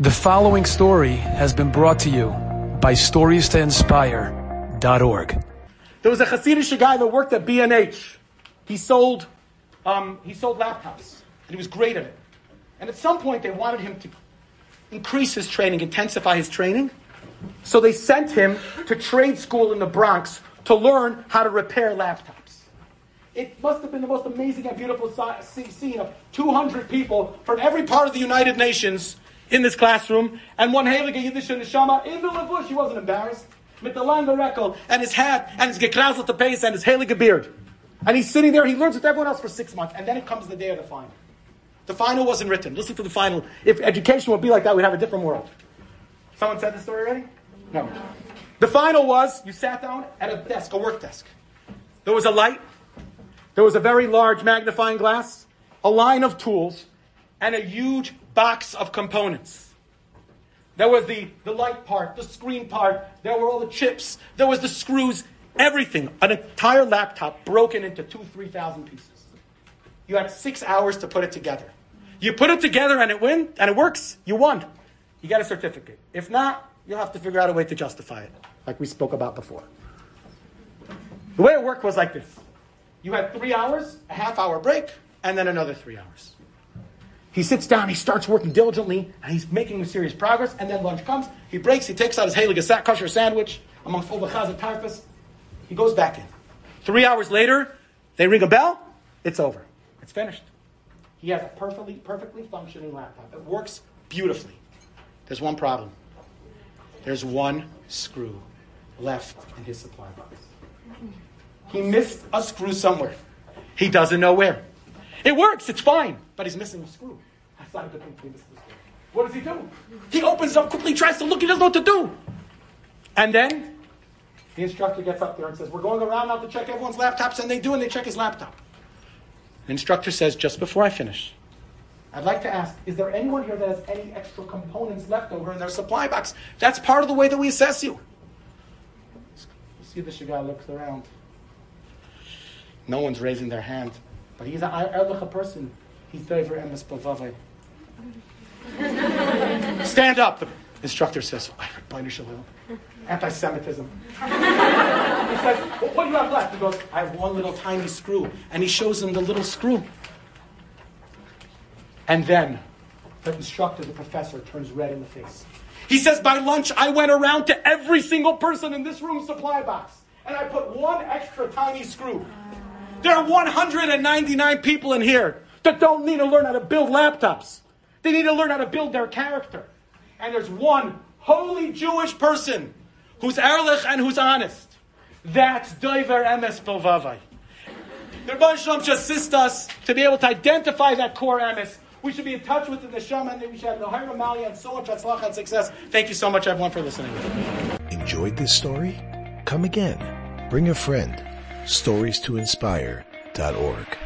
The following story has been brought to you by StoriesToInspire.org. There was a Hasidic guy that worked at B&H. He sold, um, he sold laptops, and he was great at it. And at some point, they wanted him to increase his training, intensify his training. So they sent him to trade school in the Bronx to learn how to repair laptops. It must have been the most amazing and beautiful scene of 200 people from every part of the United Nations in this classroom, and one heilige Yiddish neshama in the levush. He wasn't embarrassed. With the lang rekel and his hat and his gekrasel to and his heilige beard. And he's sitting there, he learns with everyone else for six months, and then it comes the day of the final. The final wasn't written. Listen to the final. If education would be like that, we'd have a different world. Someone said the story already? No. The final was you sat down at a desk, a work desk. There was a light, there was a very large magnifying glass, a line of tools, and a huge box of components. There was the, the light part, the screen part, there were all the chips, there was the screws, everything. An entire laptop broken into two, three thousand pieces. You had six hours to put it together. You put it together and it win and it works, you won. You get a certificate. If not, you'll have to figure out a way to justify it, like we spoke about before. The way it worked was like this. You had three hours, a half hour break, and then another three hours. He sits down, he starts working diligently, and he's making serious progress, and then lunch comes, he breaks, he takes out his Heilige kosher sandwich amongst all the chaz and tarfas, he goes back in. Three hours later, they ring a bell, it's over. It's finished. He has a perfectly, perfectly functioning laptop. It works beautifully. There's one problem. There's one screw left in his supply box. He missed a screw somewhere. He doesn't know where. It works, it's fine, but he's missing a screw. What does he do? He opens up quickly, tries to look, he doesn't know what to do. And then the instructor gets up there and says, We're going around now to check everyone's laptops, and they do, and they check his laptop. The instructor says, Just before I finish, I'd like to ask, is there anyone here that has any extra components left over in their supply box? That's part of the way that we assess you. See the guy looks around. No one's raising their hand. But he's an Erlich person. He's Dover Emes Bavave. Stand up, the instructor says. I heard Binder Shalil. Anti Semitism. he says, well, What do you have left? He goes, I have one little tiny screw. And he shows him the little screw. And then the instructor, the professor, turns red in the face. He says, By lunch, I went around to every single person in this room's supply box. And I put one extra tiny screw. There are 199 people in here that don't need to learn how to build laptops. They need to learn how to build their character. And there's one holy Jewish person who's erlich and who's honest. That's Doiver Emes Bovavai. The Rebbe should assist us to be able to identify that core Emes. We should be in touch with the Neshama and we should have the Hira Mali and so much Hatzlach and success. Thank you so much, everyone, for listening. Enjoyed this story? Come again. Bring a friend. StoriesToInspire.org.